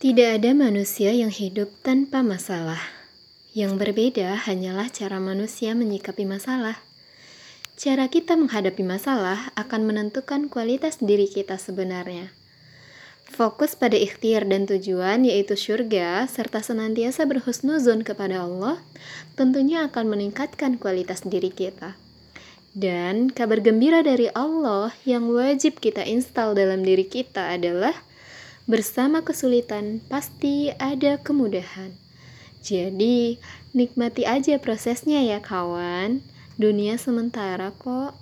Tidak ada manusia yang hidup tanpa masalah. Yang berbeda hanyalah cara manusia menyikapi masalah. Cara kita menghadapi masalah akan menentukan kualitas diri kita sebenarnya. Fokus pada ikhtiar dan tujuan yaitu surga serta senantiasa berhusnuzon kepada Allah tentunya akan meningkatkan kualitas diri kita. Dan kabar gembira dari Allah yang wajib kita install dalam diri kita adalah Bersama kesulitan pasti ada kemudahan. Jadi, nikmati aja prosesnya ya kawan. Dunia sementara kok.